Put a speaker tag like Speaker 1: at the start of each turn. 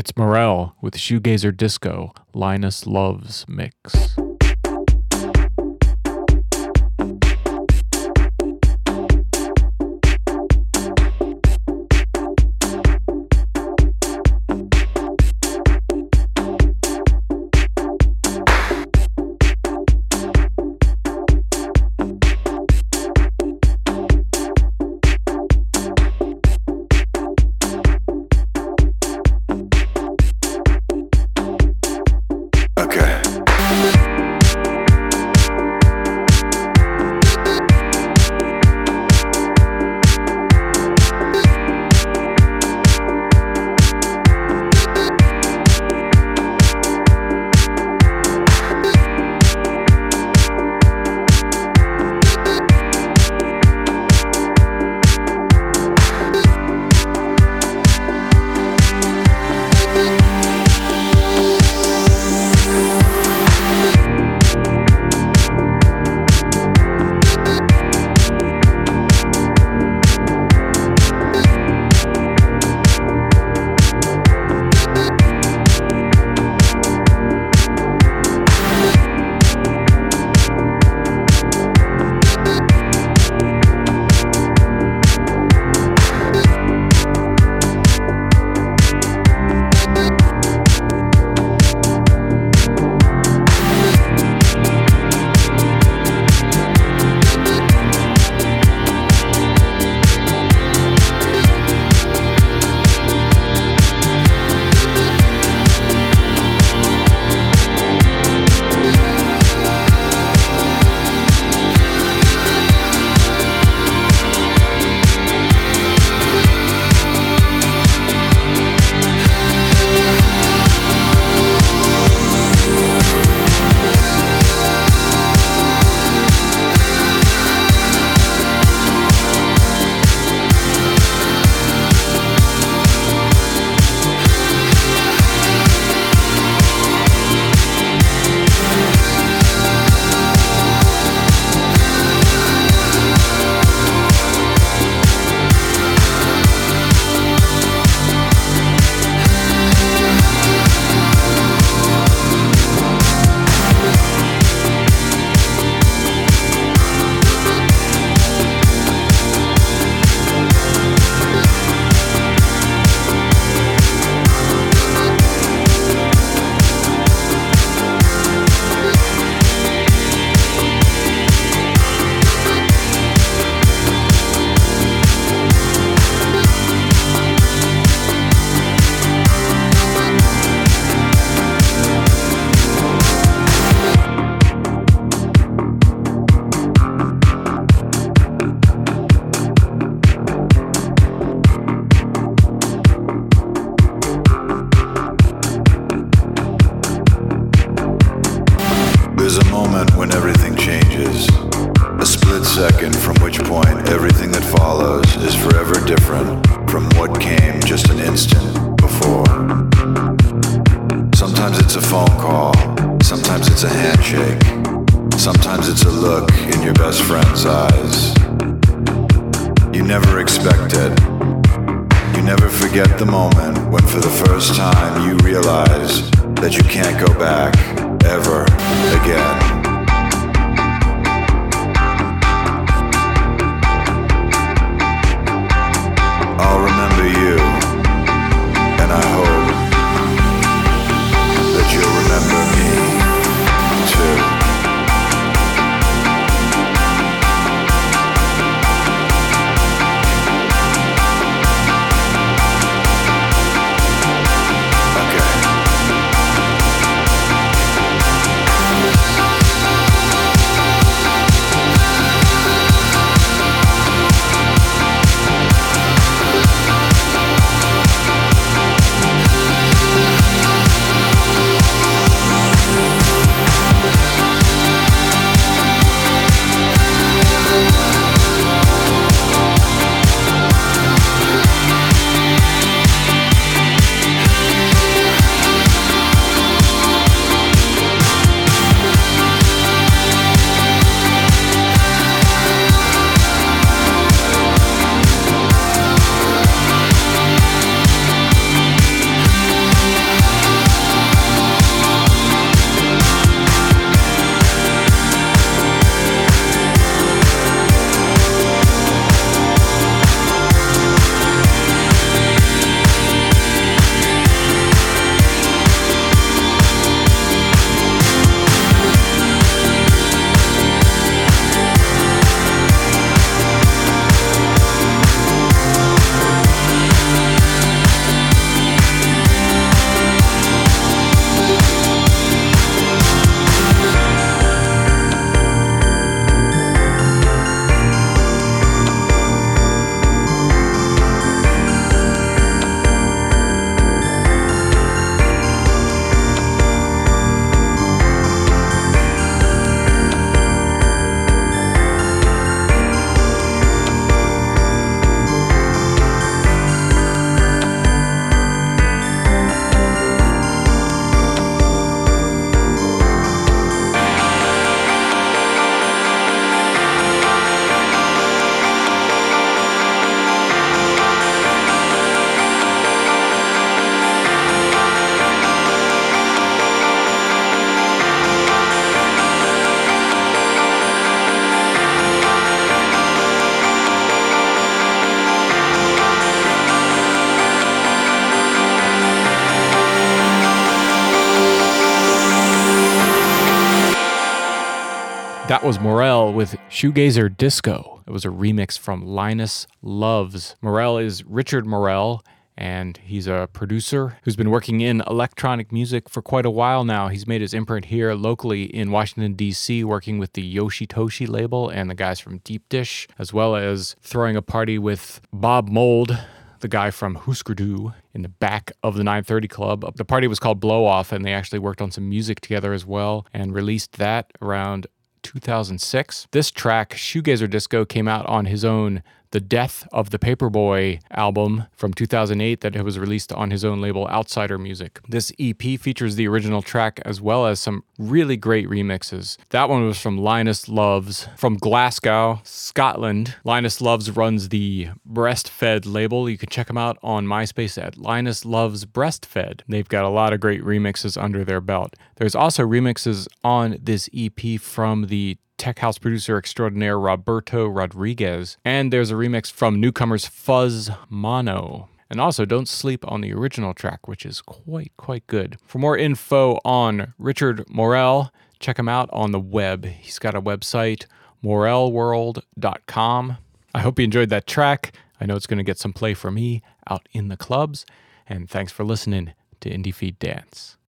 Speaker 1: It's Morel with Shoegazer Disco, Linus Loves Mix.
Speaker 2: There's a moment when everything changes. A split second from which point everything that follows is forever different from what came just an instant before. Sometimes it's a phone call, sometimes it's a handshake, sometimes it's a look in your best friend's eyes. You never expect it. You never forget the moment when for the first time you realize that you can't go back again.
Speaker 1: That was Morel with Shoegazer Disco. It was a remix from Linus Loves. Morel is Richard Morel, and he's a producer who's been working in electronic music for quite a while now. He's made his imprint here locally in Washington, D.C., working with the Yoshitoshi label and the guys from Deep Dish, as well as throwing a party with Bob Mould the guy from Husker Du in the back of the 930 Club. The party was called Blow Off, and they actually worked on some music together as well and released that around 2006. This track, Shoegazer Disco, came out on his own the Death of the Paperboy album from 2008 that was released on his own label Outsider Music. This EP features the original track as well as some really great remixes. That one was from Linus Loves from Glasgow, Scotland. Linus Loves runs the Breastfed label. You can check them out on MySpace at Linus Loves Breastfed. They've got a lot of great remixes under their belt. There's also remixes on this EP from the tech house producer extraordinaire Roberto Rodriguez. And there's a remix from newcomers Fuzz Mono. And also, don't sleep on the original track, which is quite, quite good. For more info on Richard Morel, check him out on the web. He's got a website, morelworld.com. I hope you enjoyed that track. I know it's going to get some play for me out in the clubs. And thanks for listening to Indie Feed Dance.